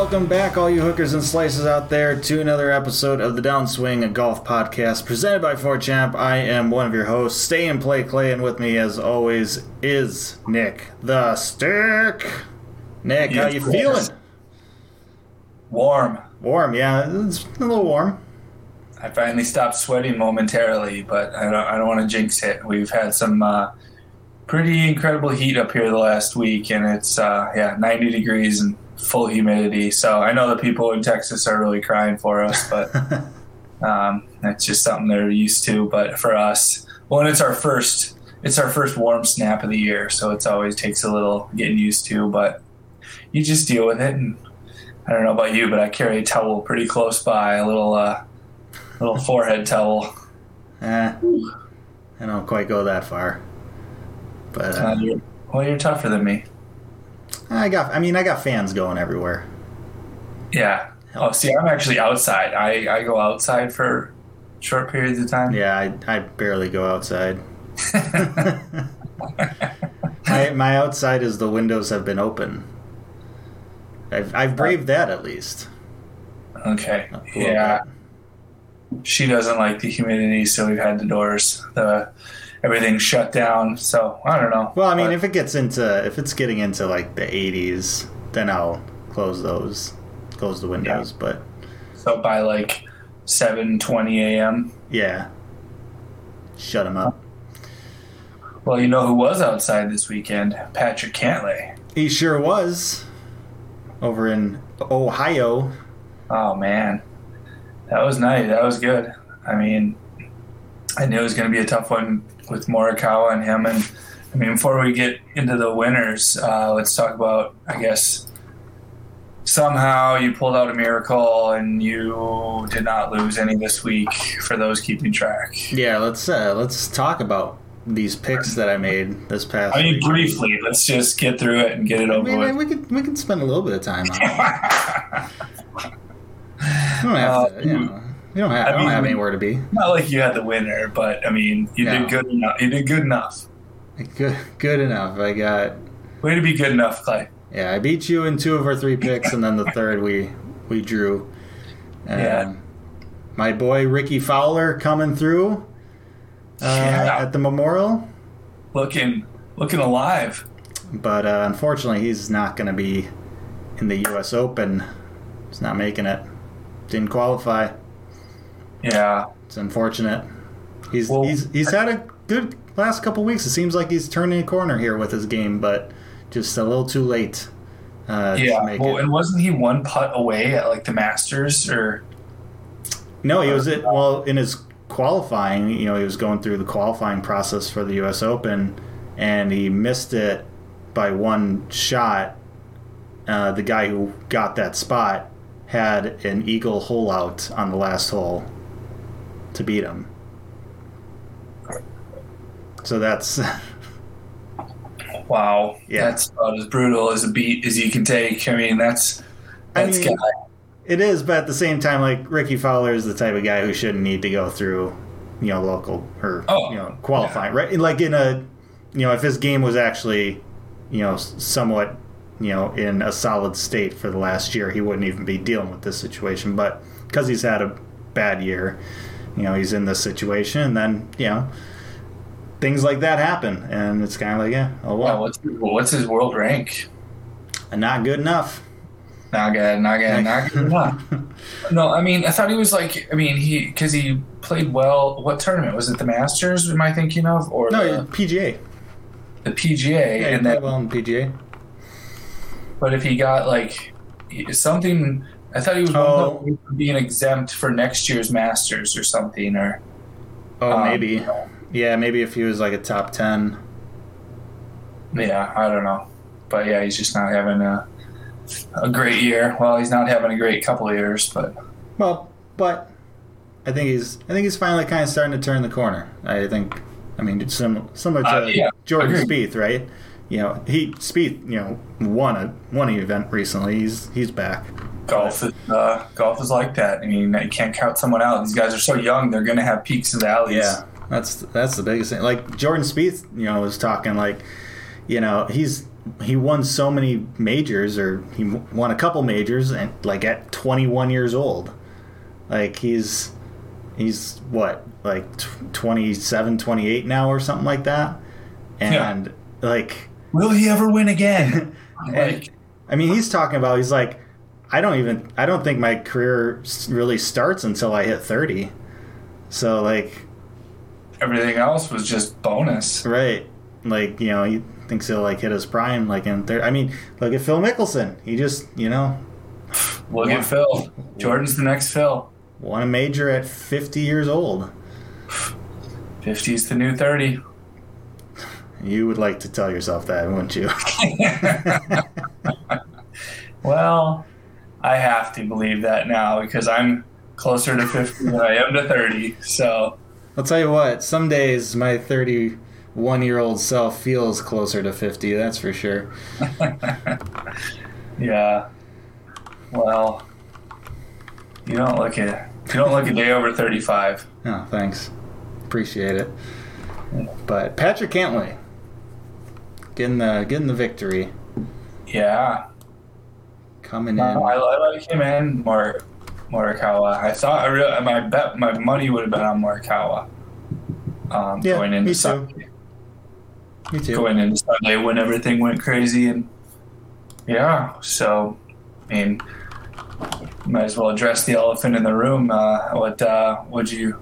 welcome back, all you hookers and slices out there, to another episode of the Downswing a Golf Podcast presented by 4Champ. I am one of your hosts, Stay and Play Clay, and with me, as always, is Nic the Stick. Nic, how you feeling? Warm. Warm, yeah, it's a little warm. I finally stopped sweating momentarily, but I don't, I don't want to jinx it. We've had some uh, pretty incredible heat up here the last week, and it's uh, yeah 90 degrees and full humidity. So I know the people in Texas are really crying for us, but um, that's just something they're used to. But for us, well, and it's our first it's our first warm snap of the year, so it's always takes a little getting used to. But you just deal with it, and I don't know about you, but I carry a towel pretty close by, a little uh, little forehead towel. Eh, I don't quite go that far. But Uh, uh, you're, well, you're tougher than me. I got, I mean, I got fans going everywhere. Yeah. Oh, see, I'm actually outside. I, I go outside for short periods of time. Yeah, I, I barely go outside. my, my outside is the windows have been open. I've, I've braved that at least. Okay. Yeah. bit. She doesn't like the humidity, so we've had the doors, the everything's shut down. So I don't know. Well, I mean, But- if it gets into if it's getting into like the 80s, then I'll close those, close the windows. But so by like 7:20 a.m. yeah, shut them up. Well, you know who was outside this weekend? Patrick Cantlay. He sure was over in Ohio. Oh man, that was nice. That was good. I mean, I knew it was going to be a tough one with Morikawa and him. And I mean, before we get into the winners, uh, let's talk about. I guess somehow you pulled out a miracle and you did not lose any this week. For those keeping track, Yeah, let's uh, let's talk about these picks that I made this past. I mean, week. briefly, let's just get through it and get it I over mean, with. we could we could spend a little bit of time on it. You don't have to. You know, you don't have. I, I don't mean- have anywhere to be. Not like you had the winner, but I mean, you No. did good enough. You did good enough. Good, good enough. I got. Way to be good enough, Clay. Yeah, I beat you in two of our three picks, and then the third we we drew. Um, Yeah. My boy Rickie Fowler coming through uh, Yeah. at the Memorial, Looking, looking alive. but uh, unfortunately he's not going to be in the U.S. Open. He's not making it. Didn't qualify. Yeah. It's unfortunate. He's Well- he's he's had a good last couple weeks. It seems like he's turning a corner here with his game, but just a little too late. Uh, to Yeah. Well, it. and wasn't he one putt away at like the Masters or? No, he was it. Well, in his qualifying, you know, he was going through the qualifying process for the U.S. Open, and he missed it by one shot. Uh, the guy who got that spot had an eagle hole out on the last hole to beat him. So that's Wow. Yeah. That's about as brutal as a beat as you can take. I mean, that's I that's mean- guy. It is, but at the same time, like Rickie Fowler is the type of guy who shouldn't need to go through, you know, local or Oh, you know qualifying, right? Like in a, you know, if his game was actually, you know, somewhat, you know, in a solid state for the last year, he wouldn't even be dealing with this situation. But because he's had a bad year, you know, he's in this situation, and then you know, things like that happen, and it's kind of like, yeah, oh well, what's what's his world rank? not good enough. Not good. Not good. Not good enough. No, I mean, I thought he was like. I mean, he because he played well. What tournament was it? The Masters? Am I thinking of or No, the, PGA. the PGA? Yeah, and then well in PGA. But if he got like something, I thought he was Oh. being exempt for next year's Masters or something. Or Oh, um, maybe. Yeah, maybe if he was like a top ten. yeah, I don't know. But yeah, he's just not having a a great year. Well, he's not having a great couple of years, but Well, but I think he's I think he's finally kind of starting to turn the corner. I think. I mean, it's sim- similar to Uh, yeah, Jordan. Spieth, right? You know, he Spieth, you know, won a won an event recently. He's he's back. golf is uh, golf is like that. I mean, you can't count someone out. These guys are so young; they're going to have peaks and valleys. Yeah, that's that's the biggest thing. Like Jordan Spieth, you know, was talking like, you know, he's he won so many majors or he won a couple majors and like at 21 years old. Like he's he's what like 27, 28 now or something like that. And like Will he ever win again? like, I mean, he's talking about he's like I don't even I don't think my career really starts until I hit 30. So like everything else was just bonus. Right. Like, you know, he thinks he'll like hit his prime like in third. I mean, look at Phil Mickelson. He just, you know, Look Yeah. at Phil. Jordan's the next Phil. won a major at 50 years old. 50's the new 30. You would like to tell yourself that, wouldn't you? Well, I have to believe that now because I'm closer to 50 than I am to 30. So, I'll tell you what, some days my 31 year old self feels closer to 50, that's for sure. yeah. Well, you don't look at you don't look a day over 35. Oh, thanks. Appreciate it. But Patrick Cantlay getting the getting the victory, Yeah. coming in. I, I like him and Mor- Morikawa. I thought I really, my bet my money would have been on Morikawa. Um, Yeah, going into me too. Sunday. Me too. Going into Sunday when everything went crazy and yeah, so I mean, might as well address the elephant in the room. Uh, what uh, would you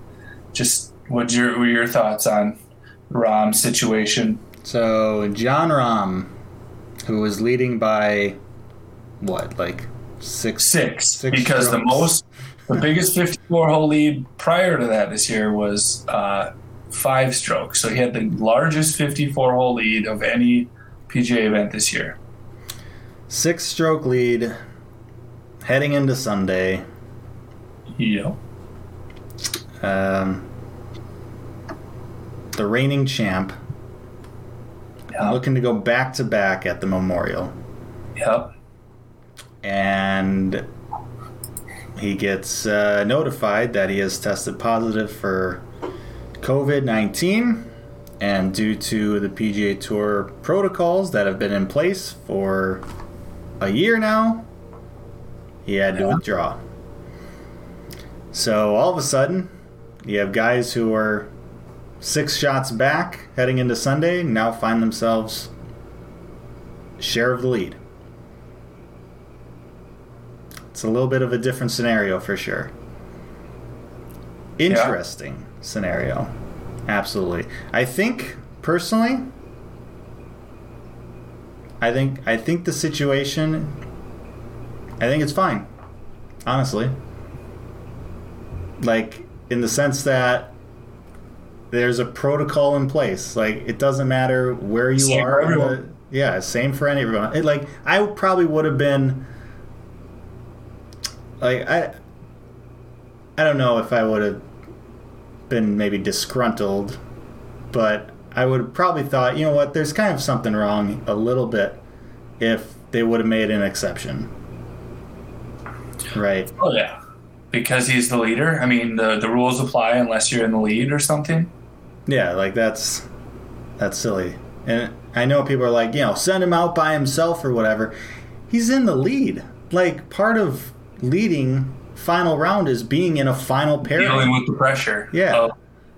just what your were your thoughts on Rahm's situation? So Jon Rahm, who was leading by what, like six? Six, Six because the most the biggest 54 hole lead prior to that this year was uh, five strokes. So he had the largest 54 hole lead of any PGA event this year. Six stroke lead, heading into Sunday. Yep. Um, the reigning champ, Looking to go back to back at the Memorial, Yep. and he gets uh, notified that he has tested positive for COVID 19. And due to the PGA Tour protocols that have been in place for a year now, he had to withdraw. So all of a sudden, you have guys who are six shots back heading into Sunday now find themselves share of the lead. It's a little bit of a different scenario for sure. Interesting scenario. Absolutely. I think personally I think I think the situation I think it's fine. Honestly. Like in the sense that there's a protocol in place. Like it doesn't matter where you Same are. the- yeah, same for everyone. It, like I probably would have been like I I don't know if I would have been maybe disgruntled, but I would have probably thought, you know what, there's kind of something wrong a little bit if they would have made an exception. Right. Oh yeah. Because he's the leader. I mean, the the rules apply unless you're in the lead or something. Yeah, like that's that's silly. And I know people are like, you know, send him out by himself or whatever. He's in the lead. Like part of leading final round is being in a final Dealing pairing. with the pressure. Yeah. Of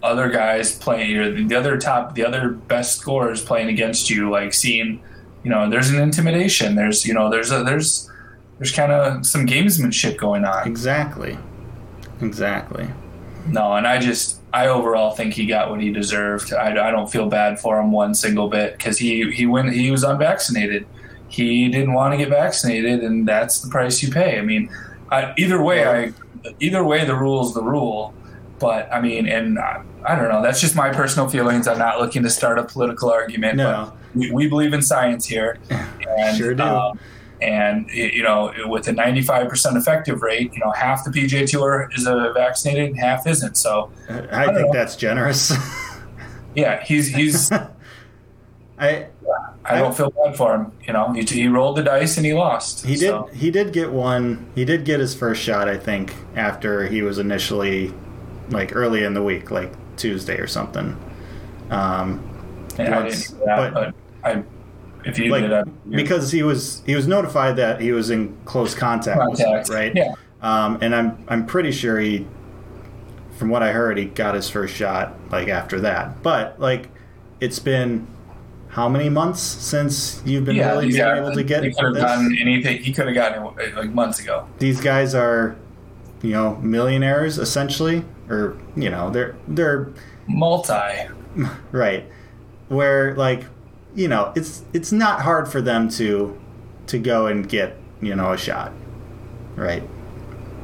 other guys playing or the other top the other best scorers playing against you, like seeing you know, there's an intimidation. There's you know, there's a there's there's kind of some gamesmanship going on. Exactly. Exactly. No, and I just I overall think he got what he deserved. I, I don't feel bad for him one single bit because he he went he was unvaccinated. He didn't want to get vaccinated, and that's the price you pay. I mean, I, either way, I either way the rule's the rule. But I mean, and I, I don't know. That's just my personal feelings. I'm not looking to start a political argument. No. But we, we believe in science here. And, Sure do. um, And you know, with a 95% effective rate, you know, half the PGA Tour is uh, vaccinated, and half isn't. So, I think know. that's generous. yeah, he's he's. I I don't feel bad for him. You know, he, he rolled the dice and he lost. he did So, he did get one. He did get his first shot, I think, after he was initially like early in the week, like Tuesday or something. Um, yeah, I once- that, but- but, I, if you like did, I, because he was he was notified that he was in close contact, Contact, right? yeah. Um, and I'm I'm pretty sure he, from what I heard, he got his first shot like after that. But like, it's been how many months since you've been yeah, really being able to get he could have gotten anything. He could have gotten it like months ago. These guys are, you know, millionaires essentially, or you know, they're they're Multi. right where like you know it's it's not hard for them to to go and get you know a shot right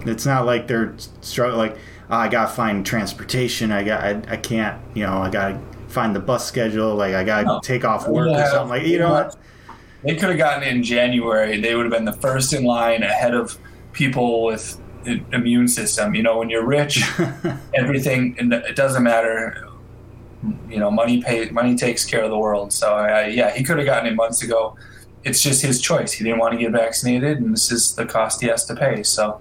it's not like they're struggling like oh, i gotta find transportation i got I, I can't you know i gotta find the bus schedule like i gotta No. take off work Yeah. or something like you know what They could have gotten in January. They would have been the first in line ahead of people with immune system. You know, when you're rich, everything and it doesn't matter. You know, money pay money takes care of the world. So I, yeah, he could have gotten it months ago. It's just his choice. He didn't want to get vaccinated, and this is the cost he has to pay. So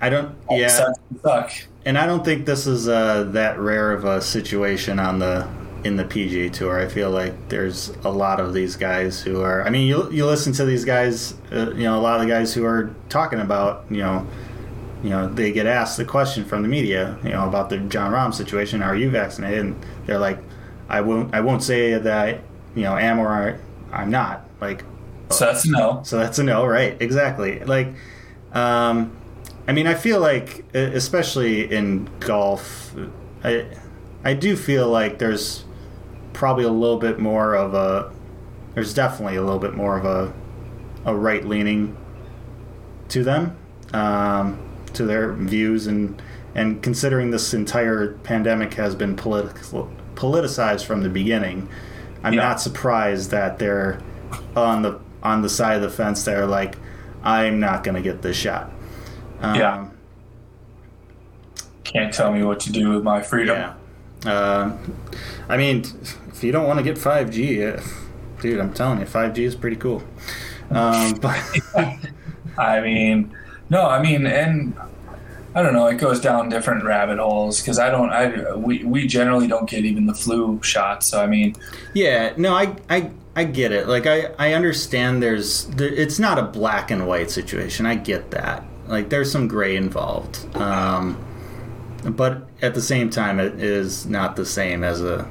i don't yeah sucks suck. and I don't think this is uh, that rare of a situation on the in the PGA Tour. I feel like there's a lot of these guys who are. I mean, you you listen to these guys. Uh, you know, a lot of the guys who are talking about. You know, you know, they get asked the question from the media. You know, about the Jon Rahm situation. Are you vaccinated? And they're like, I won't. I won't say that. I, you know, am or I'm not. Like, So that's a no. so that's a no, right? Exactly. Like, um, I mean, I feel like, especially in golf, I, I do feel like there's probably a little bit more of a, there's definitely a little bit more of a, a right leaning to them, um, to their views, and and considering this entire pandemic has been political politicized from the beginning, I'm Yeah. not surprised that they're on the on the side of the fence. They're like, I'm not going to get this shot. Um, Yeah. Can't tell me what to do with my freedom. Yeah. Uh, I mean, if you don't want to get 5G, uh, dude, I'm telling you, 5G is pretty cool. Um, but I mean, no, I mean, and I don't know. It goes down different rabbit holes because I don't. I we we generally don't get even the flu shot. So I mean, yeah, no, I, I, I get it. Like, I, I understand there's, there, it's not a black and white situation. I get that. Like, there's some gray involved. Um, but at the same time, it is not the same as a,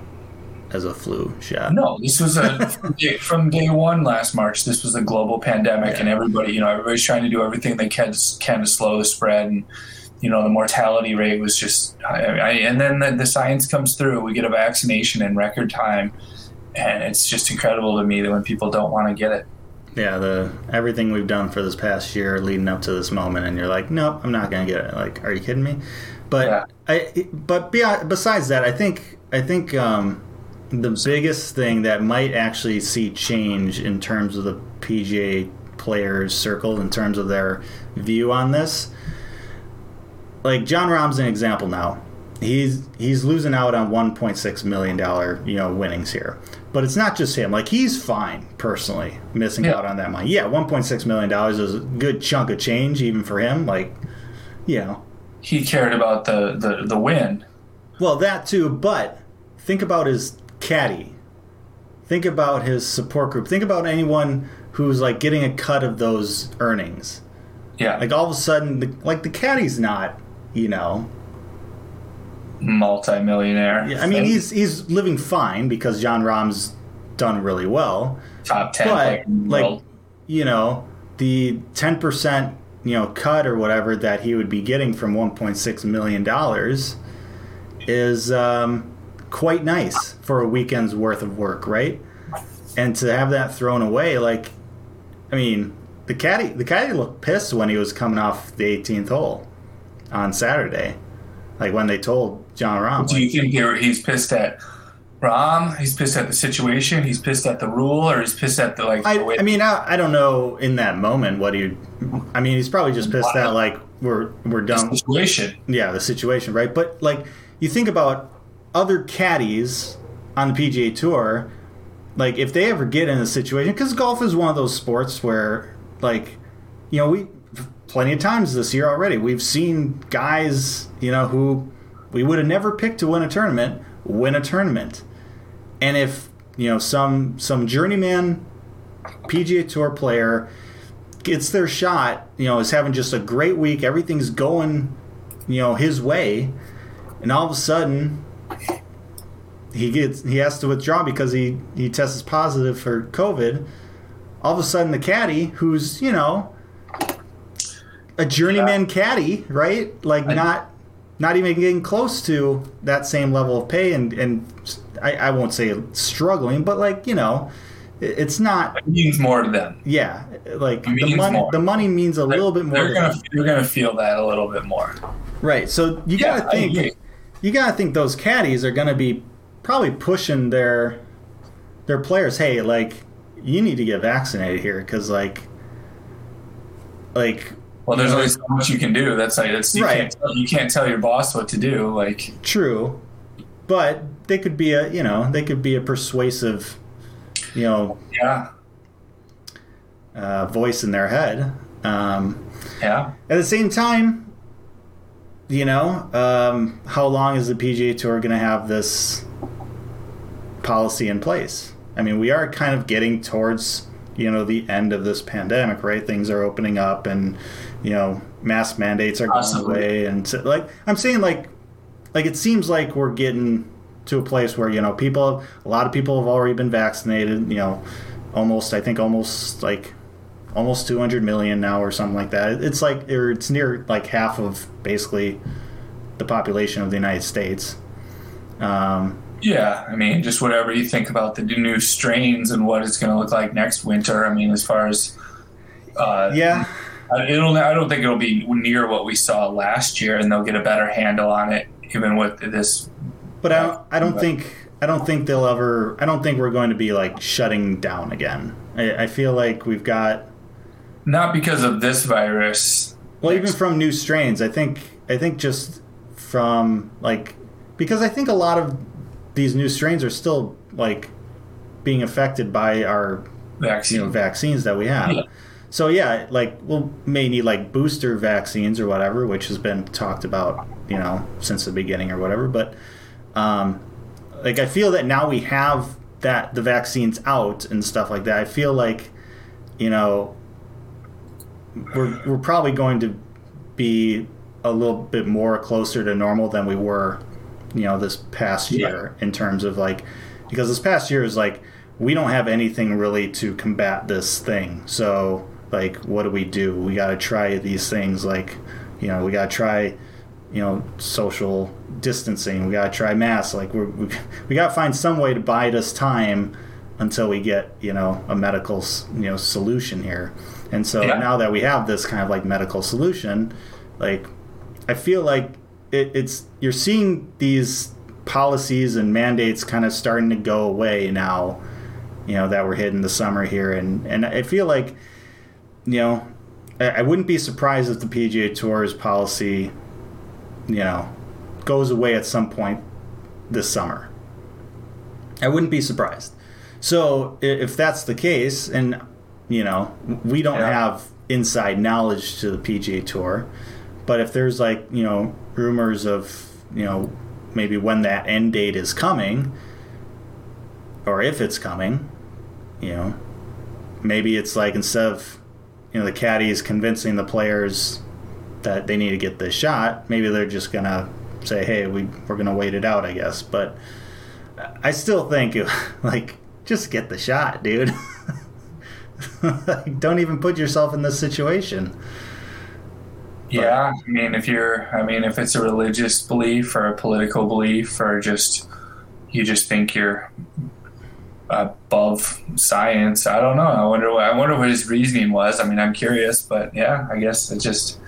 as a flu shot. no, this was a from day- from day one last March. This was a global pandemic, and everybody, you know, everybody's trying to do everything they can can to slow the spread. And you know, the mortality rate was just, I, I, and then the, the science comes through. We get a vaccination in record time, and it's just incredible to me that when people don't want to get it. yeah, the everything we've done for this past year leading up to this moment, and you're like, nope, I'm not gonna get it. Like, are you kidding me? But Yeah. I, but beyond, besides that, I think I think um, the biggest thing that might actually see change in terms of the PGA players circle, in terms of their view on this, like Jon Rahm's an example now. He's he's losing out on 1.6 million dollar you know winnings here, but it's not just him. Like he's fine personally missing Yeah. out on that money. Yeah, 1.6 million dollars is a good chunk of change even for him. Like, you know, He cared about the the, the win. well that too. But think about his caddy. Think about his support group. Think about anyone who's like getting a cut of those earnings. Yeah, Like all of a sudden, the, like the caddy's not, you know, multi-millionaire. Yeah, I mean, he's he's living fine because Jon Rahm's done really well. top ten But like, world. you know, the ten percent you know cut or whatever that he would be getting from 1.6 million dollars is um, quite nice for a weekend's worth of work, right? And to have that thrown away, like, I mean, the caddy the caddy looked pissed when he was coming off the 18th hole on Saturday, like when they told Jon Rahm. Do like, you think he's pissed at Rahm, he's pissed at the situation. He's pissed at the rule, or he's pissed at the like. I, the I mean, I, I don't know in that moment what he. I mean, he's probably just pissed at like we're we're the done. situation. Yeah, the situation, right? But like you think about other caddies on the PGA Tour, like if they ever get in a situation, because golf is one of those sports where, like, you know, we plenty of times this year already we've seen guys, you know, who we would have never picked to win a tournament win a tournament, and if you know some some journeyman PGA Tour player gets their shot, you know, is having just a great week, everything's going, you know, his way, and all of a sudden he gets he has to withdraw because he he tests positive for COVID. All of a sudden, the caddy, who's you know a journeyman caddy, right? Like not not even getting close to that same level of pay, and and I, I won't say struggling, but like you know, it- it's not. It means more to them. Yeah, like the money. more. The money means a little bit more. They're to gonna them. they're gonna feel that a little bit more. Right. So you Yeah, gotta think. You gotta think those caddies are gonna be probably pushing their their players. Hey, like you need to get vaccinated here because like like Well, there's only so much you can do. That's like that's you Right. can't tell, you can't tell your boss what to do. Like true, but they could be a you know they could be a persuasive you know yeah, uh, voice in their head. Um, yeah. At the same time, you know, um, how long is the PGA Tour going to have this policy in place? I mean, we are kind of getting towards, you know, the end of this pandemic, right? Things are opening up and, you know, mask mandates are going away. And so, like, I'm saying, like, like it seems like we're getting to a place where, you know, people, a lot of people have already been vaccinated, you know, almost, I think almost like almost 200 million now or something like that. It's like or it's near like half of basically the population of the United States. Um, Yeah, I mean, just whatever you think about the new strains and what it's going to look like next winter. I mean, as far as uh, yeah, I- it'll. I don't think it'll be near what we saw last year, and they'll get a better handle on it, even with this. but I don't, I don't think I don't think they'll ever. I don't think we're going to be like shutting down again. I, I feel like we've got Not because of this virus. well, even from new strains. I think I think just from like because I think a lot of these new strains are still like being affected by our Vaccine. you know vaccines that we have. Yeah. So yeah, like we'll may need like booster vaccines or whatever, which has been talked about, you know, since the beginning or whatever. But um, like I feel that now we have that the vaccines out and stuff like that. I feel like, you know, we're we're probably going to be a little bit more closer to normal than we were, you know, this past Yeah. year in terms of like because this past year is like we don't have anything really to combat this thing. So like what do we do? We got to try these things like you know, we got to try you know, social distancing. We got to try masks. Like we're, we we got to find some way to bide us time until we get, you know, a medical, you know, solution here. And so Yeah. now that we have this kind of like medical solution, like I feel like it, it's you're seeing these policies and mandates kind of starting to go away now. You know that we're hitting the summer here, and and I feel like, you know, I, I wouldn't be surprised if the PGA Tour's policy, you know, goes away at some point this summer. I wouldn't be surprised. So if that's the case, and you know, we don't Yeah. have inside knowledge to the PGA Tour, but if there's like you know rumors of you know maybe when that end date is coming, or if it's coming, you know, maybe it's like instead of you know the caddies convincing the players that they need to get this shot, maybe they're just gonna say, "Hey, we we're gonna wait it out," I guess. But I still think like just get the shot, dude. like, don't even put yourself in this situation. Yeah, I mean, if you're, I mean, if it's a religious belief or a political belief or just you just think you're above science, I don't know. I wonder. What, I wonder what his reasoning was. I mean, I'm curious, but yeah, I guess it just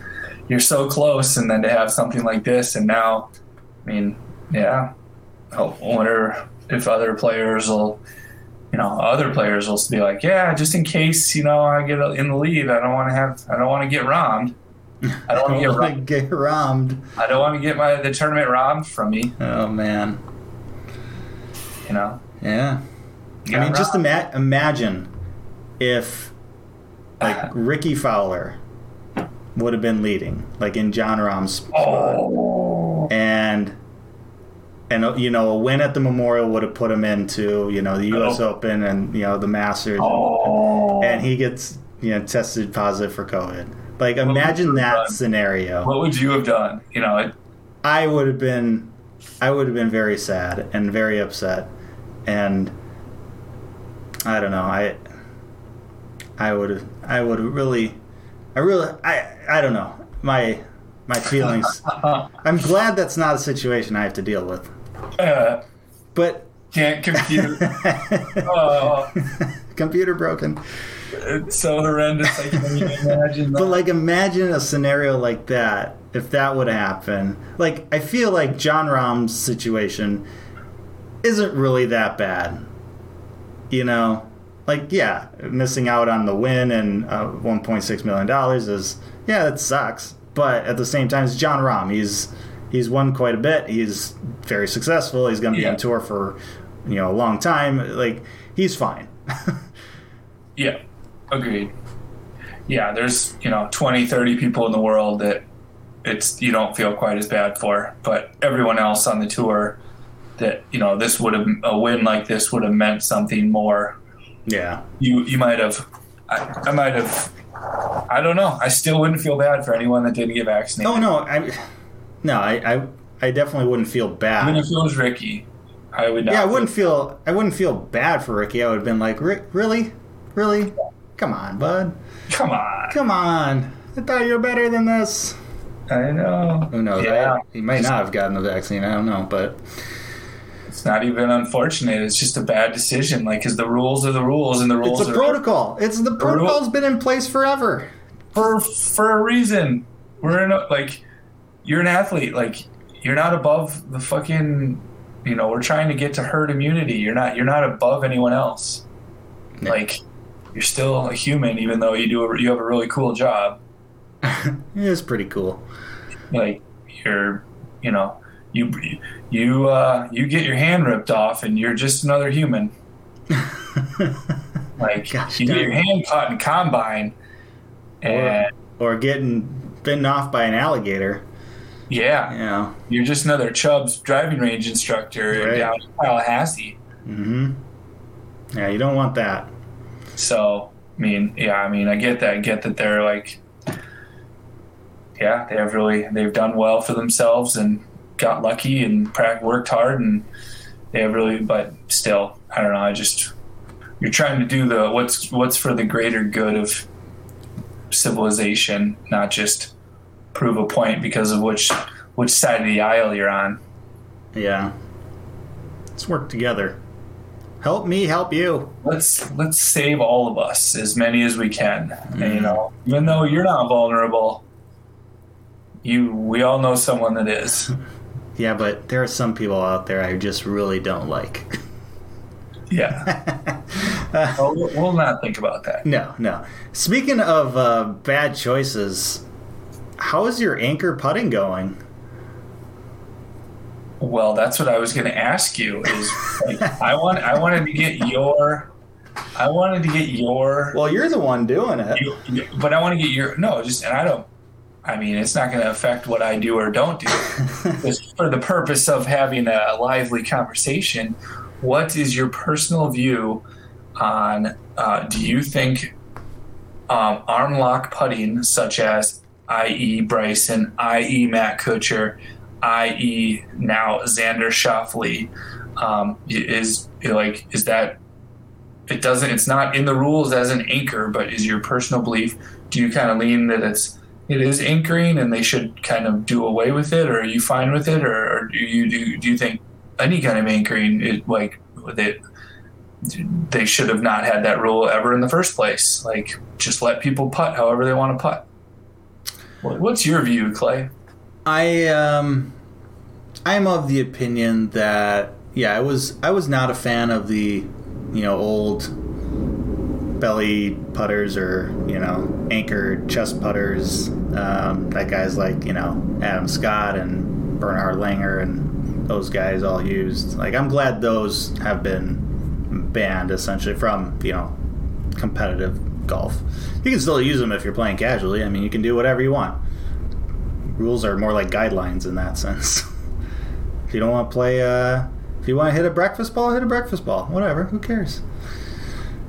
you're so close, and then to have something like this, and now, I mean, yeah, I wonder if other players will, you know, other players will be like, yeah, just in case you know I get in the lead, I don't want to have, I don't want to get robbed. I don't want to get robbed. robbed. I don't want to get my the tournament robbed from me. Oh man. You know. Yeah. I Got mean, just ima- imagine if like Rickie Fowler would have been leading, like in Jon Rahm's spot, Oh. and and uh, you know a win at the Memorial would have put him into you know the U.S. Oh. Open and you know the Masters, Oh. and he gets you know tested positive for COVID. Like would imagine that done? scenario. What would you have done? You know, it, I would have been I would have been very sad and very upset and I don't know I I would have I would have really I really I I don't know my my feelings I'm glad that's not a situation I have to deal with uh, but can't compute. oh, computer broken it's so horrendous. I can't even imagine that. But like, imagine a scenario like that if that would happen. Like, I feel like Jon Rahm's situation isn't really that bad. You know, like yeah, missing out on the win and uh, 1.6 million dollars is yeah, that sucks. But at the same time, it's Jon Rahm. He's he's won quite a bit. He's very successful. He's going to be Yeah. on tour for you know a long time. Like he's fine. Yeah, agreed. Yeah, there's, you know, 20, 30 people in the world that it's you don't feel quite as bad for, but everyone else on the tour that, you know, this would have a win like this would have meant something more. yeah. You you might have I, I might have I don't know. I still wouldn't feel bad for anyone that didn't get vaccinated. Oh no, I no, I I, I definitely wouldn't feel bad. I mean, if it was Rickie, I would not. Yeah, I wouldn't feel I wouldn't feel bad for Rickie. I would have been like, "Rick, really, really, come on, bud, Come on. come on. I thought you were better than this." I know. Who knows? Yeah. I, he might not have gotten the vaccine. I don't know, but It's not even unfortunate. It's just a bad decision. Like, because the rules are the rules, and the rules it's a protocol. It's the protocol's been in place forever. for for a reason. We're in a, like, you're an athlete. Like, you're not above the fucking. You know, we're trying to get to herd immunity. You're not. You're not above anyone else. Like, you're still a human, even though you do. A, you have a really cool job. It is pretty cool. like you're you know you you uh you get your hand ripped off and you're just another human like Gosh you get your hand caught in combine and or getting bitten off by an alligator. Yeah know. you're just another chubbs driving range instructor Right. down in tallahassee Mm-hmm. Yeah, you don't want that. so i mean yeah i mean i get that I get that they're like yeah they have really they've done well for themselves and got lucky and worked hard and they have really but still i don't know i just you're trying to do the what's what's for the greater good of civilization not just prove a point because of which which side of the aisle you're on Yeah. Let's work together. Help me, help you. let's let's save all of us as many as we can and, you know even though you're not vulnerable you we all know someone that is Yeah, but there are some people out there I just really don't like. yeah well, we'll- we'll not think about that No, no. Speaking of uh, bad choices, how is your anchor putting going? well that's what i was going to ask you is like, i want i wanted to get your i wanted to get your Well, you're the one doing it. you, but I want to get your no, just and I don't. I mean, it's not going to affect what I do or don't do. Just for the purpose of having a lively conversation, what is your personal view on? Uh, do you think um, arm lock putting, such as i.e. Bryson, i.e. Matt Kuchar, i.e. now Xander Schauffele, um, is like is that it doesn't it's not in the rules as an anchor but is your personal belief do you kind of lean that it's it is anchoring and they should kind of do away with it or are you fine with it or, or do you do, do you think any kind of anchoring it like that they should have not had that rule ever in the first place like just let people putt however they want to putt what's your view clay I um, I'm of the opinion that yeah, I was I was not a fan of the you know old belly putters or you know anchored chest putters um, that guys like you know Adam Scott and Bernhard Langer and those guys all used. Like I'm glad those have been banned essentially from you know competitive golf. You can still use them if you're playing casually. I mean, you can do whatever you want. Rules are more like guidelines in that sense. if you don't want to play, uh, if you want to hit a breakfast ball, hit a breakfast ball. Whatever. Who cares?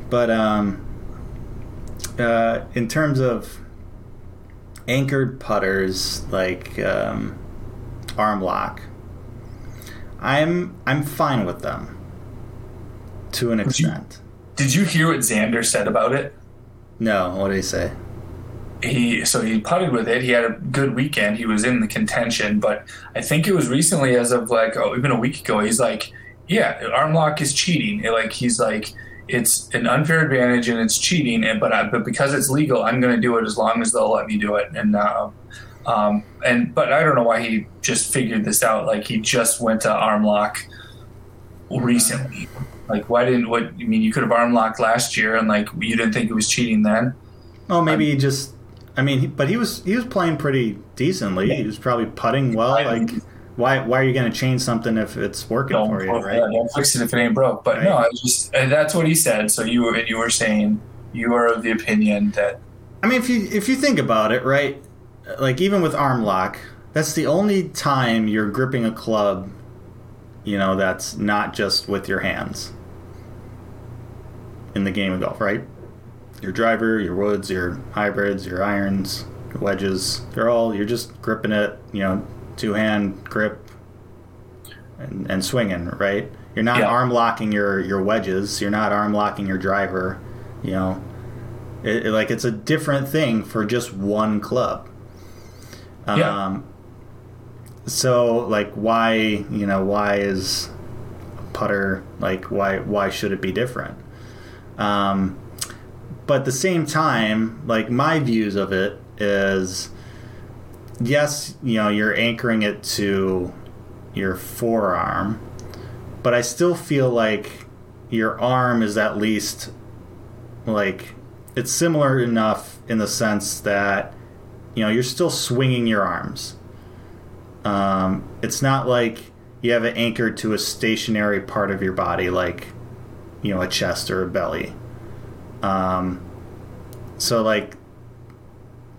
But um, uh, in terms of anchored putters like um, arm lock, I'm I'm fine with them to an you- extent. Did you hear what Xander said about it? No, what did he say? he so he putted with it. He had a good weekend. He was in the contention, but I think it was recently, as of like oh, even a week ago. He's like, yeah, arm lock is cheating. It, Like he's like, it's an unfair advantage and it's cheating. And but I, but because it's legal, I'm going to do it as long as they'll let me do it. And uh, um and but I don't know why he just figured this out. Like he just went to arm lock recently. Like why didn't what I mean? You could have arm locked last year, and like you didn't think it was cheating then. Oh, maybe he just. I mean, he, but he was he was playing pretty decently. He was probably putting well. Like, why why are you going to change something if it's working don't, for you, yeah, right? don't fix it if it ain't broke. But no, I just that's what he said. So you were and you were saying you are of the opinion that I mean, if you if you think about it, right? Like even with arm lock, that's the only time you're gripping a club. You know, that's not just with your hands. In the game of golf, right? Your driver, your woods, your hybrids, your irons, your wedges, they're all you're just gripping it, you know, two hand grip and, and swinging, right? You're not Yeah. arm locking your, your wedges, you're not arm locking your driver, you know. It, it- like it's a different thing for just one club. Yeah. Um, so like why you know why is putter like why why should it be different? Um, but at the same time, like my views of it is, yes, you know you're anchoring it to your forearm, but I still feel like your arm is at least like it's similar enough in the sense that you know you're still swinging your arms. Um, it's not like you have it anchored to a stationary part of your body like you know a chest or a belly um, so like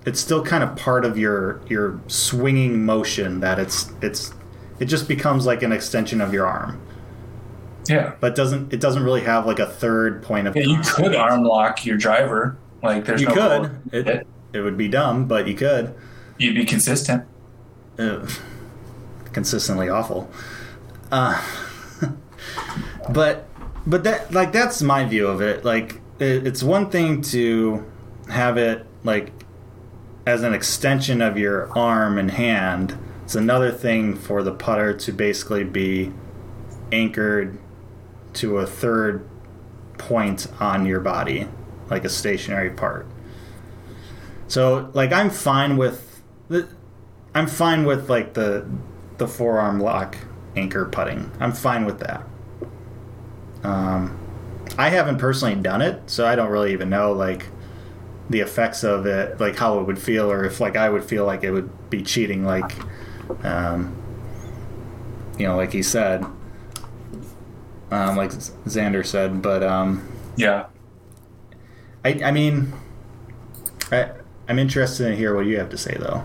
it's still kind of part of your your swinging motion that it's it's it just becomes like an extension of your arm yeah. but doesn't it doesn't really have like a third point of Yeah, you could arm lock your driver. Like there's You no could. It, It, it would be dumb, but you could. you'd be consistent. Consistently awful. Uh, but but that like that's my view of it. Like it, it's one thing to have it like as an extension of your arm and hand. It's another thing for the putter to basically be anchored to a third point on your body, like a stationary part. So like I'm fine with the I'm fine with like the the forearm lock anchor putting. I'm fine with that. Um, I haven't personally done it, so I don't really even know like the effects of it, like how it would feel, or if like I would feel like it would be cheating, like um, you know, like he said, um, like Xander said. But um, Yeah. I, I mean, I, I'm interested to hear what you have to say, though.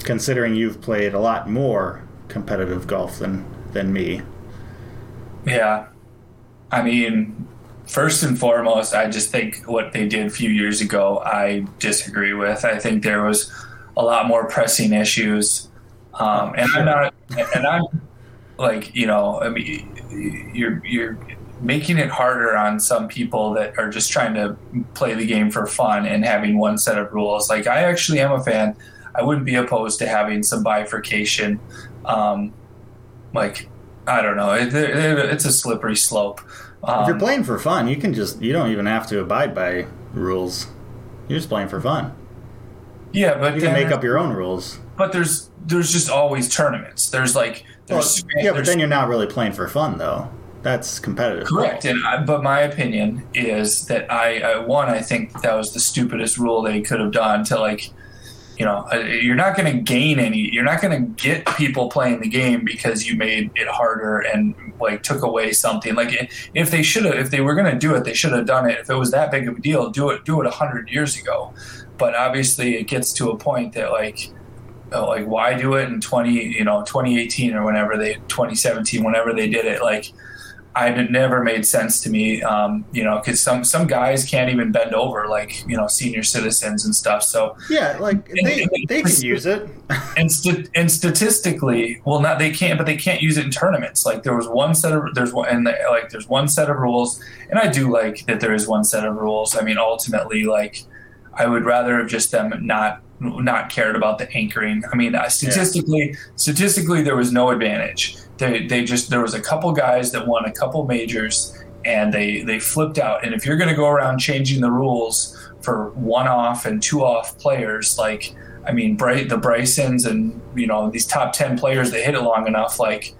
Considering you've played a lot more competitive golf than than me. Yeah. I mean, first and foremost, I just think what they did a few years ago, I disagree with. I think there was a lot more pressing issues. Um, and I'm not, and I'm like, you know, I mean, you're, you're making it harder on some people that are just trying to play the game for fun and having one set of rules. Like, I actually am a fan. I wouldn't be opposed to having some bifurcation. Um, like, I don't know. It, it, it's a slippery slope. Um, if you're playing for fun, you can just you don't even have to abide by rules. You're just playing for fun. Yeah, but You can make up your own rules. But there's there's just always tournaments. There's like Well, there's yeah, but then you're not really playing for fun, though. That's competitive. Correct, and I, but my opinion is that I, I one I think that was the stupidest rule they could have done to like, you know, uh, you're not going to gain any, you're not going to get people playing the game because you made it harder and like took away something. Like if they should have, if they were going to do it, they should have done it. If it was that big of a deal, do it, do it a hundred years ago. But obviously, it gets to a point that like uh, like why do it in 20 you know 2018 or whenever they 2017 whenever they did it like I it never made sense to me um, you know because some some guys can't even bend over like you know senior citizens and stuff so Yeah, like they, they can use it. and st- and statistically well not they can't but they can't use it in tournaments like there was one set of there's one and like there's one set of rules and I do like that there is one set of rules I mean ultimately like I would rather have just them not not cared about the anchoring. I mean, uh, statistically, statistically, there was no advantage. They they just there was a couple guys that won a couple majors, and they they flipped out. And if you're going to go around changing the rules for one off and two off players, like I mean, Bright the Brysons and you know these top ten players that hit it long enough, like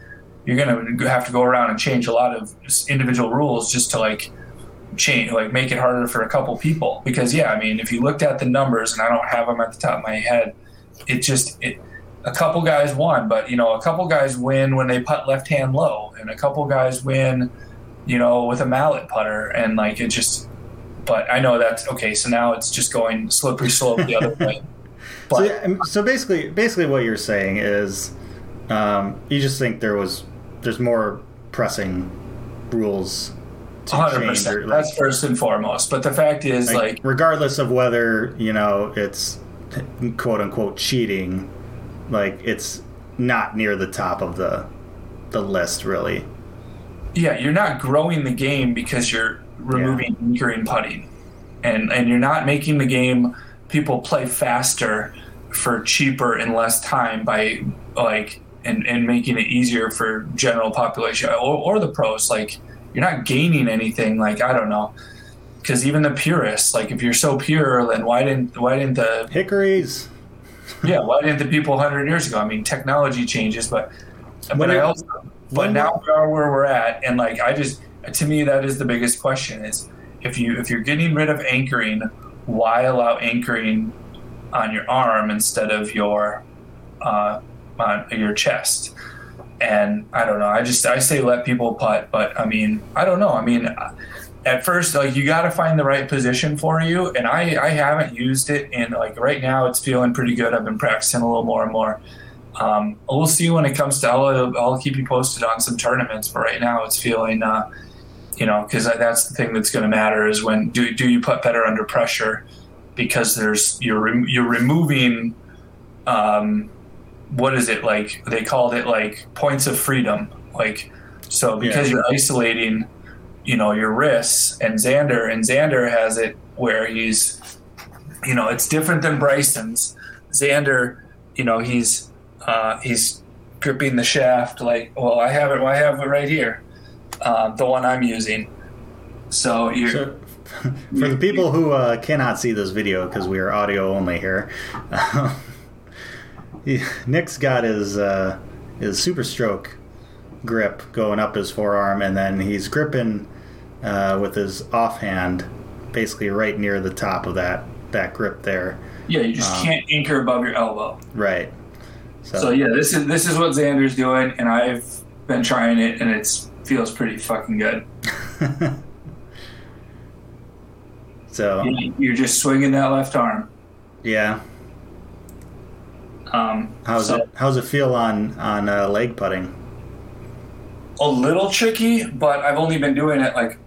you're going to have to go around and change a lot of individual rules just to like change like make it harder for a couple people because yeah i mean if you looked at the numbers and i don't have them at the top of my head it just it a couple guys won but you know a couple guys win when they putt left hand low and a couple guys win you know with a mallet putter and like it just but i know that's okay so now it's just going slippery slope the other way So, but um, so basically, basically, what you're saying is, um, you just think there was there's more pressing rules hundred percent. like- That's first and foremost. But the fact is, like, like, regardless of whether you know it's quote unquote cheating, like it's not near the top of the the list, really. yeah, you're not growing the game because you're removing anchoring putting, and and you're not making the game people play faster for cheaper and less time by like and and making it easier for general population or, or the pros. Like you're not gaining anything. Like I don't know. Because even the purists, like if you're so pure, then why didn't why didn't the Hickories. yeah, why didn't the people 100 years ago? I mean, technology changes, but but When I also but now we are where we're at, and like I just to me that is the biggest question is if you if you're getting rid of anchoring, why allow anchoring on your arm instead of your uh, on your chest? And I don't know. I just I say let people putt, but I mean I don't know. I mean. At first, like you got to find the right position for you, and I I haven't used it, and like right now it's feeling pretty good. I've been practicing a little more and more. Um, we'll see when it comes to. I'll, I'll keep you posted on some tournaments, but right now it's feeling, uh, you know, because that's the thing that's going to matter is when do do you put better under pressure because there's you're you're removing, um, what is it like? They called it like points of freedom, like so because Yeah. you're isolating, you know, your wrists and Xander and Xander has it where he's, you know, it's different than Bryson's. Xander, you know, he's uh, he's gripping the shaft like well i have it i have it right here um, the one i'm using so you're So, for the people who uh, cannot see this video because we are audio only here, he, Nic's got his uh, his super stroke grip going up his forearm, and then he's gripping uh, with his offhand, basically right near the top of that that grip there. yeah you just um, can't anchor above your elbow Right. So, so yeah this is this is what xander's doing and i've been trying it and it feels pretty fucking good so you're just swinging that left arm yeah. um, How's so it How's it feel on on uh, leg putting? a little tricky but i've only been doing it like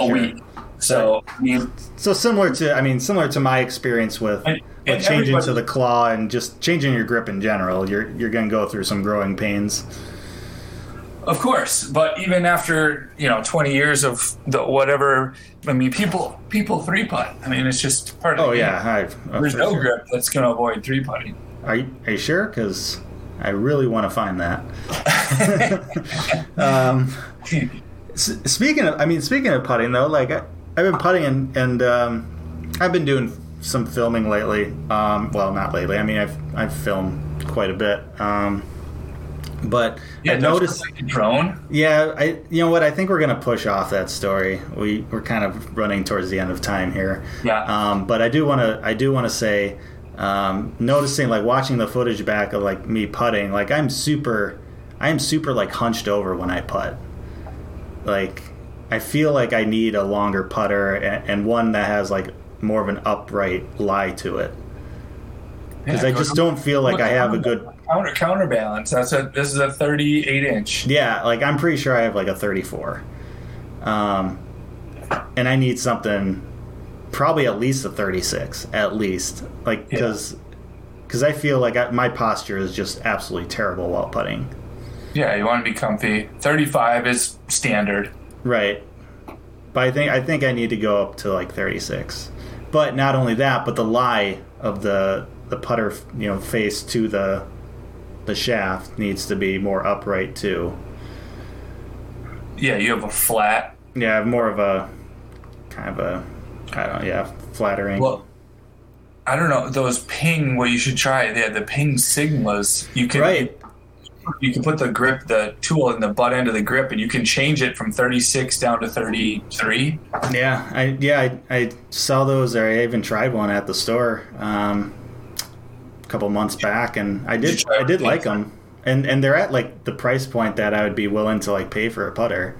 a Sure. week so I mean, So similar to, I mean, similar to my experience with, And- with and changing to the claw and just changing your grip in general. You're you're going to go through some growing pains. Of course, but even after you know twenty years of the whatever, I mean, people people three putt. I mean, it's just part of. Oh the game. yeah, I, oh, There's no sure. grip that's going to avoid three putting. Are you, are you sure? Because I really want to find that. um, s- speaking of, I mean, speaking of putting though, like I, I've been putting and and um, I've been doing some filming lately. Um, well, not lately. I mean, I've I've filmed quite a bit. Um, but Yeah, I noticed. like drone. Yeah, I you know what? I think we're gonna push off that story. We we're kind of running towards the end of time here. Yeah. Um, but I do want to I do want to say, um, noticing like watching the footage back of like me putting, like I'm super, I am super like hunched over when I putt. Like, I feel like I need a longer putter and, and one that has like more of an upright lie to it. Because Yeah, I just don't feel like I have a good counter counterbalance. That's a this is a 38 inch. Yeah, like I'm pretty sure I have like a 34. Um, and I need something probably at least a 36 at least. Like Yeah. cuz cuz I feel like I, my posture is just absolutely terrible while putting. Yeah, you want to be comfy. 35 is standard. Right. But I think I think I need to go up to like 36. But not only that, but the lie of the the putter, you know, face to the the shaft needs to be more upright too. Yeah, you have a flat. Yeah, I have more of a kind of a I don't know, yeah, flattering. Well, I don't know those ping. What you should try. They the ping sigmas. You can right. You can put the grip, the tool in the butt end of the grip, and you can change it from 36 down to 33. Yeah, I yeah, I, I saw those or I even tried one at the store um, a couple months back and I Did did I did like them. And and they're at like the price point that I would be willing to like pay for a putter.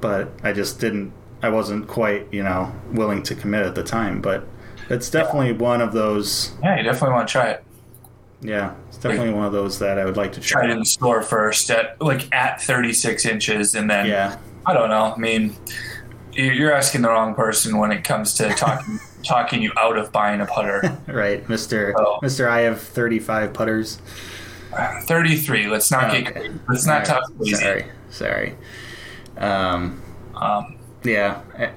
But I just didn't I wasn't quite, you know, willing to commit at the time, but it's definitely one of those Yeah, you definitely want to try it. yeah, definitely one of those that I would like to Try try. it in the store first at like at 36 inches, and then Yeah. I don't know. I mean, you- you're asking the wrong person when it comes to talking talking you out of buying a putter. Right, Mr. Oh. Mr. I have 35 putters. 33. Let's not Okay. get let's not talk. Sorry, sorry. Um, Um, yeah. eh,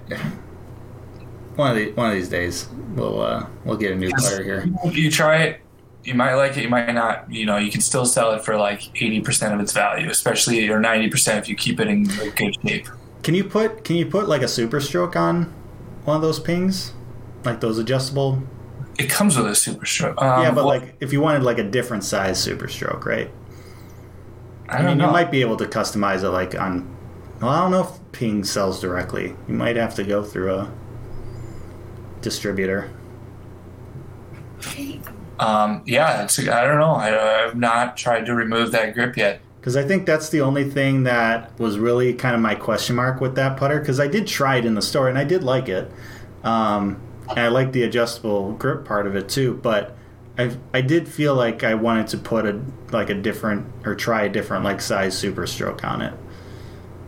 One of the one of these days, we'll uh, we'll get a new putter here. you try it. You might like it. You might not. You know, you can still sell it for like 80% of its value, especially or 90% if you keep it in good shape. Can you put Can you put like a super stroke on one of those pings, like those adjustable? It comes with a super stroke. Um, yeah, but well, like if you wanted like a different size super stroke, right? I I don't mean, know. you might be able to customize it like on. Well, I don't know if Ping sells directly. You might have to go through a distributor. Um, yeah, it's. I don't know. I, I've not tried to remove that grip yet. Because I think that's the only thing that was really kind of my question mark with that putter. Because I did try it in the store and I did like it, um, and I like the adjustable grip part of it too. But I I did feel like I wanted to put a like a different or try a different like size super stroke on it.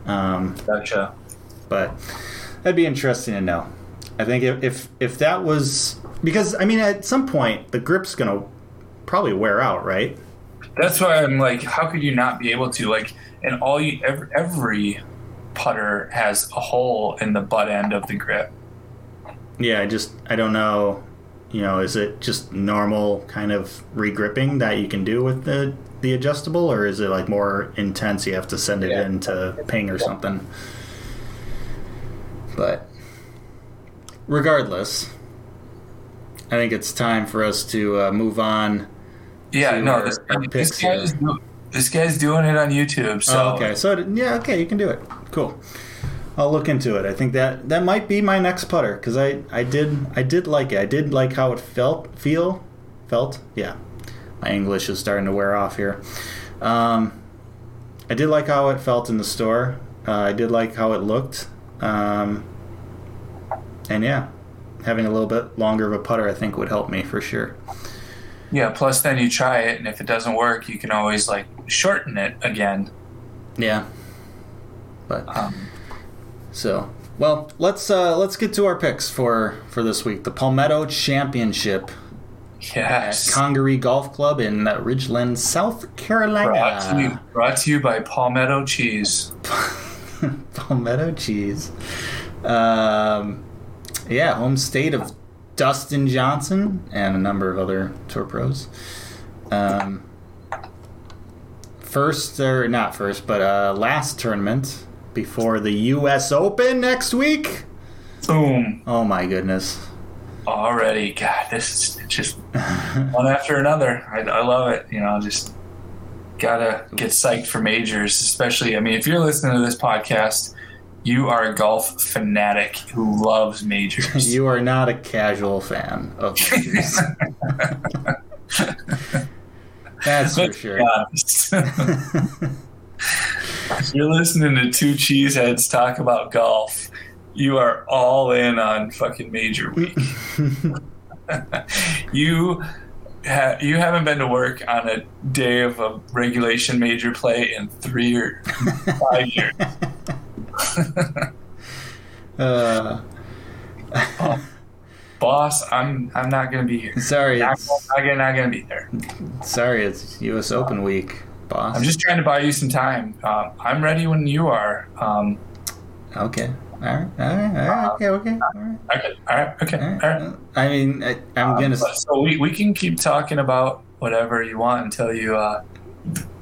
Um, Gotcha. but that'd be interesting to know. I think if, if if that was because I mean at some point the grip's gonna probably wear out, right? That's why I'm like, how could you not be able to like? And all you every, every putter has a hole in the butt end of the grip. Yeah, I just I don't know. You know, is it just normal kind of regripping that you can do with the the adjustable, or is it like more intense? You have to send it Yeah. in to ping or something. But regardless, I think it's time for us to uh, move on. Yeah, no, our- this, our this guy's here. this guy's doing it on YouTube. So oh, okay, so it- yeah, okay, you can do it. Cool. I'll look into it. I think that that might be my next putter because I, I did I did like it. I did like how it felt feel felt. Yeah, my English is starting to wear off here. Um, I did like how it felt in the store. Uh, I did like how it looked. Um, and yeah, having a little bit longer of a putter I think would help me for sure. yeah. Plus, then you try it, and if it doesn't work, you can always like shorten it again. Yeah. But Um, So, well, let's uh, let's get to our picks for for this week. The Palmetto Championship at yes. Congaree Golf Club in Ridgeland, South Brought to, you, Carolina. brought to you by Palmetto Cheese. Palmetto cheese. Um, yeah, home state of Dustin Johnson and a number of other tour pros. Um, first or not first, but uh, last tournament before the U.S. Open next week. Boom. Oh my goodness. already. God, this is just one after another. I, I love it. You know, just gotta get psyched for majors, especially. I mean, if you're listening to this podcast, you are a golf fanatic who loves majors. You are not a casual fan of majors. That's for sure. if you're listening to two cheeseheads talk about golf, you are all in on fucking major week. you ha- you haven't been to work on a day of a regulation major play in three or five years. Uh, Boss, I'm I'm not gonna be here. sorry, Not, it's, not, gonna, be there. sorry, it's U.S. Open week, boss. I'm just trying to buy you some time. Um, I'm ready when you are. Um, okay. All right, all right, all right, okay, okay, all right. okay, all right, okay, All all right. I mean, I, I'm gonna. So we, we can keep talking about whatever you want until you uh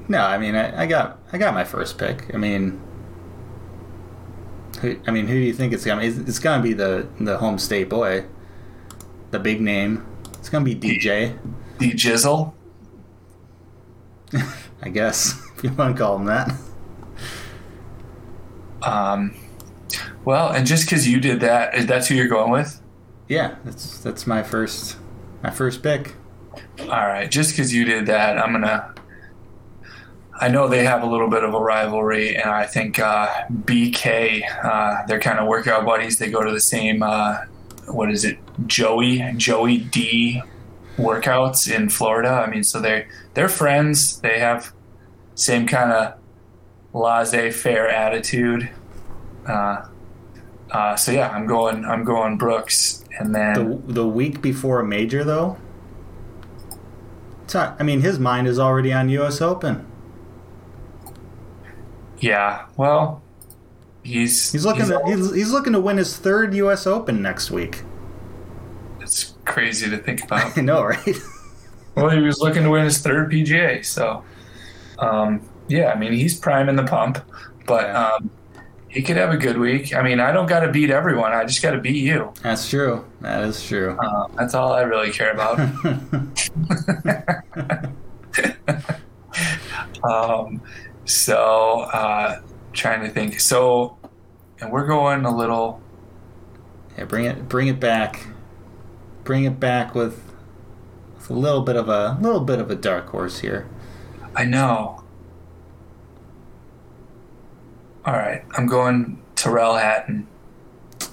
No, I mean, I, I got, I got my first pick. I mean, who, I mean, who do you think it's gonna? It's, it's gonna be the the home state boy, the big name. It's gonna be DJ, the jizzle. I guess if you want to call him that. Um, well, and just because you did that, is that's who you're going with? Yeah, that's that's my first, my first pick. All right, just because you did that, I'm gonna. I know they have a little bit of a rivalry, and I think uh, BK, uh, they're kind of workout buddies. They go to the same, uh, what is it, Joey Joey D workouts in Florida. I mean, so they they're friends. They have same kind of laissez-faire attitude. Uh, uh, so yeah, I'm going. I'm going Brooks, and then The the week before a major, though. I mean, his mind is already on U.S. Open. Yeah, well, he's He's looking he's to he's, he's looking to win his third U.S. Open next week. It's crazy to think about. I know, right? well, he was looking to win his third PGA, so um, yeah, I mean he's priming the pump, but um, he could have a good week. I mean, I don't got to beat everyone; I just got to beat you. That's true. That is true. Uh, that's all I really care about. um, so uh, trying to think. So, and we're going a little. yeah, bring it bring it back. Bring it back with, with a little bit of a little bit of a dark horse here. I know. All right, I'm going Tyrrell Hatton.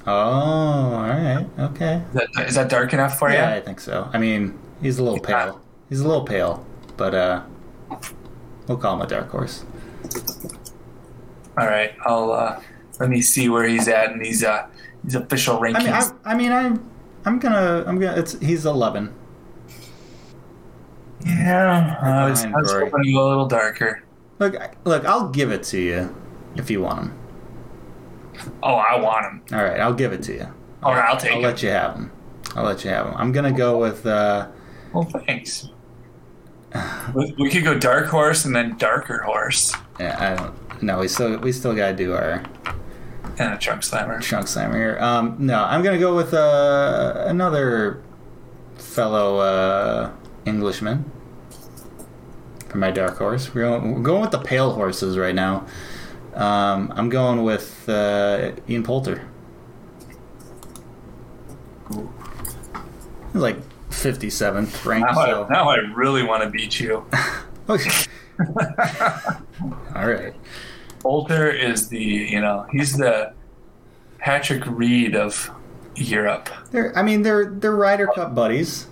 Oh, all right, okay. Is that, is that dark enough for Yeah, you? Yeah, I think so. I mean, he's a little Yeah. pale. He's a little pale, but uh, we'll call him a dark horse. All right, I'll uh, let me see where he's at in these uh, these official rankings. I mean, I, I mean, I'm, I'm gonna, I'm gonna. It's he's 11. yeah, I was, I was hoping to go a little darker. Look, look, I'll give it to you if you want him. Oh, I want him. All right, I'll give it to you. All right, I'll take I'll him. let you have him. I'll let you have him. I'm gonna go with. Uh, Well, thanks. We, we could go dark horse and then darker horse yeah, I don't. No, we still, we still gotta do our and a trunk slammer. trunk slammer here. Um, no, I'm gonna go with uh, another fellow uh, Englishman for my dark horse. We're going, we're going with the pale horses right now. Um, I'm going with uh, Ian Poulter. He's like 57th ranked. Now, So. I, now I really want to beat you. All right. Poulter is the you know he's the Patrick Reed of Europe. They're, I mean, they're they're Ryder Cup buddies.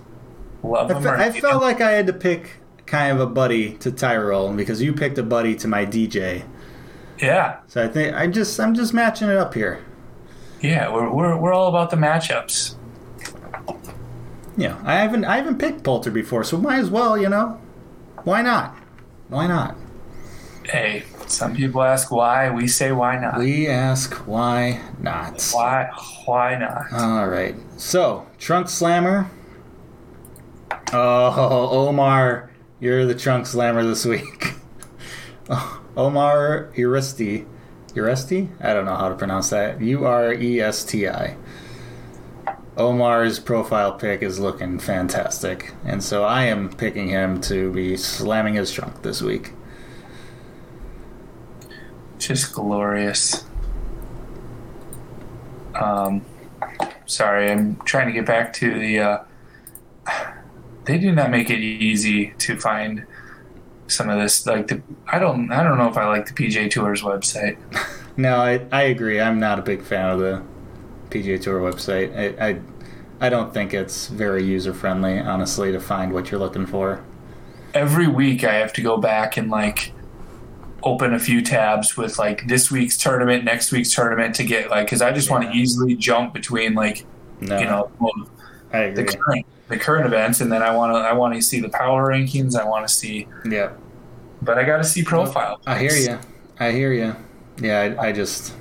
Love I, fe- I felt him. like I had to pick kind of a buddy to Tyrrell because you picked a buddy to my DJ. yeah, So I think I just I'm just matching it up here. yeah. We're, we're we're all about the matchups. You know, I haven't I haven't picked Poulter before, so might as well, you know. Why not? Why not? Hey, some people ask why. We say why not. We ask why not. Why why not? All right. So, Trunk Slammer. Oh, Omar, you're the Trunk Slammer this week. Omar Uresti. Uresti? I don't know how to pronounce that. U R E S T I. Omar's profile pick is looking fantastic, and so I am picking him to be slamming his trunk this week. Just glorious. Um, sorry, I'm trying to get back to the. Uh, they do not make it easy to find some of this. Like the, I don't, I don't know if I like the PGA Tour's website. No, I, I agree. I'm not a big fan of the PGA Tour website. I, I, I don't think it's very user friendly, honestly, to find what you're looking for. Every week, I have to go back and like open a few tabs with like this week's tournament, next week's tournament to get like because I just want to easily jump between like No, you know the current the current events, and then I want to I want to see the power rankings. I want to see, Yeah, but I got to see profile. I hear you. I hear you. Yeah, I, I just,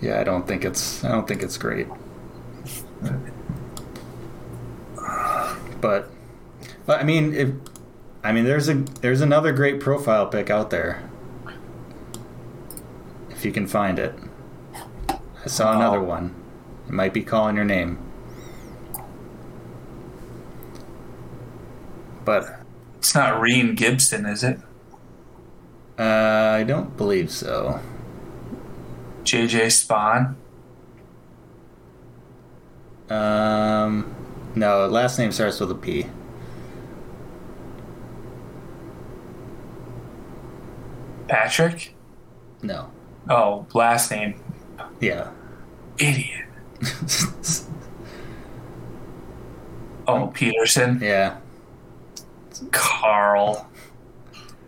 yeah, I don't think it's, I don't think it's great. But, but I mean, if, I mean, there's a, there's another great profile pick out there. If you can find it, I saw another one. It might be calling your name. But It's not Rhein Gibson, is it? uh, I don't believe so. JJ Spaun. Um, no, last name starts with a P. Patrick. No. Oh, last name. Yeah. Idiot. Oh, Pettersson. yeah. Carl.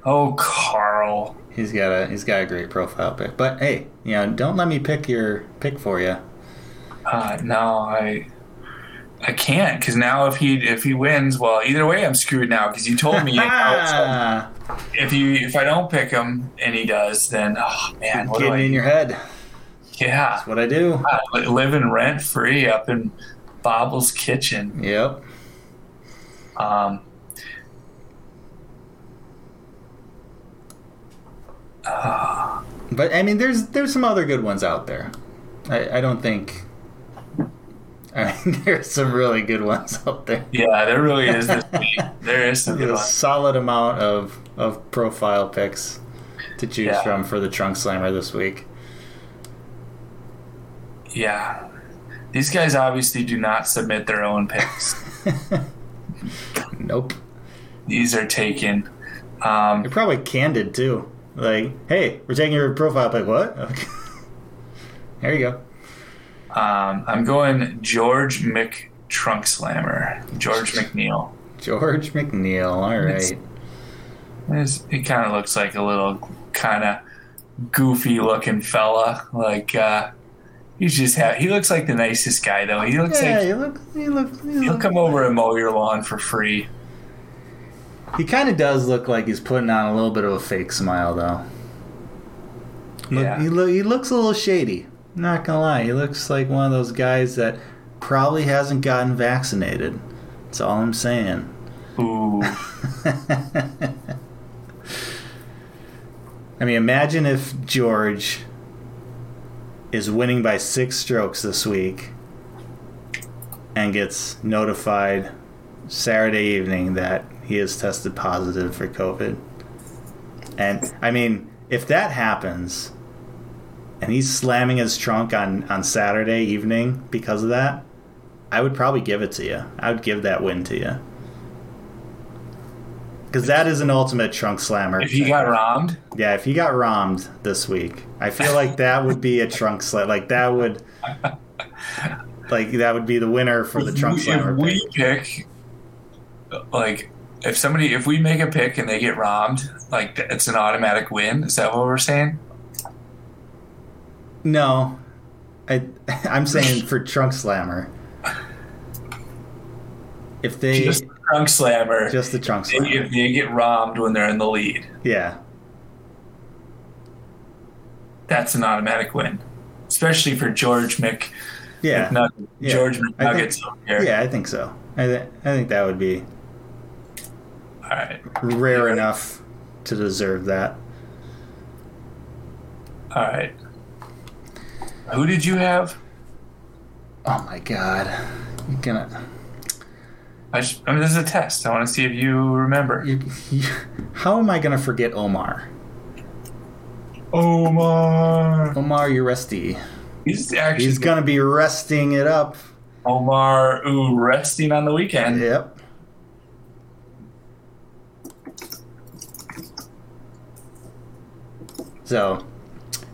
Oh, Carl. He's got a he's got a great profile pic. But hey, you know, don't let me pick your pick for you. Uh, no, I. I can't because now if he if he wins, well, either way I'm screwed now because you told me if you if I don't pick him and he does, then oh man, what do I? getting in your head. yeah, That's what I do. li- living rent free up in Bobble's kitchen. Yep. Um, But I mean, there's there's some other good ones out there. I, I don't think. I mean, there's some really good ones out there. yeah, there really is this week. There is some a solid amount of of profile picks to choose Yeah. from for the Trunk Slammer this week. Yeah, these guys obviously do not submit their own picks. Nope. These are taken. Um, You're probably candid too. Like, hey, we're taking your profile pic. What? Okay. there you go. um, I'm going George Mc Trunk Slammer. George McNeill. George McNeill. All right. His- He kind of looks like a little kind of goofy looking fella. Like uh, he's just ha- he looks like the nicest guy though. He looks Yeah, like you look. You look. You he'll look. come over and mow your lawn for free. He kind of does look like he's putting on a little bit of a fake smile, though. Yeah. he, look, he looks a little shady. Not gonna lie, he looks like one of those guys that probably hasn't gotten vaccinated. That's all I'm saying. Ooh, I mean, imagine if George is winning by six strokes this week and gets notified Saturday evening that he has tested positive for COVID. And I mean, if that happens and he's slamming his trunk on, on Saturday evening because of that, I would probably give it to you. I would give that win to you. Because that is an ultimate trunk slammer. if he got Rahmed, Yeah, if he got Rahmed this week, I feel like that would be a trunk slam. Like that would, like that would be the winner for the trunk if slammer. we pick. pick like if somebody if we make a pick and they get Rahmed, like it's an automatic win. Is that what we're saying? No, I, I'm saying for trunk slammer. If they Just just, trunk slammer. Just the trunk slammer, get, they get Rahmed when they're in the lead. yeah, That's an automatic win, especially for George Mc. yeah, Yeah. George McNuggets over here. yeah. I think so. I, th- I think that would be All right. rare Yeah. enough to deserve that. All right. Who did you have? Oh my god. You're gonna. I, sh- I mean, this is a test. I want to see if you remember. You, you, how am I gonna forget Omar? Omar. Omar you're Uresti. He's actually He's gonna be resting it up. Omar. Ooh, resting on the weekend. Yep. So,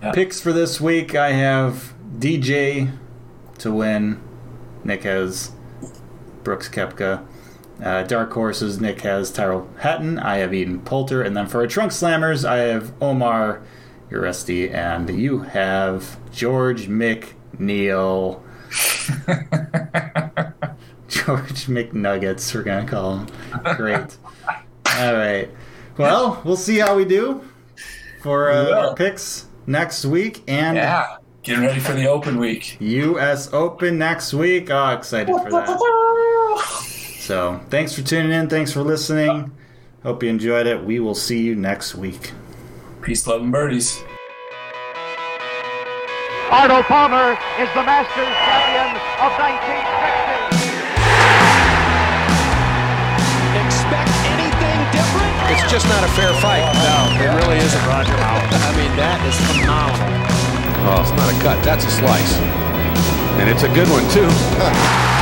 Yeah. picks for this week I have DJ to win. Nic has Brooks Koepka. Uh, dark horses, Nic has Tyrrell Hatton. I have Ian Poulter. And then for our trunk slammers, I have Omar Uresti. And you have George McNeill. George McNuggets, we're going to call him. Great. All right. Well, we'll see how we do for uh, our picks next week. And yeah. Getting ready for the open week. U.S. Open next week. Oh, excited for that. So, thanks for tuning in. Thanks for listening. Hope you enjoyed it. We will see you next week. Peace, love, and birdies. Arnold Palmer is the Masters champion of 1960. It's just not a fair fight. No, it really isn't Roger. I mean, that is phenomenal. Oh, it's not a cut. That's a slice. And it's a good one, too.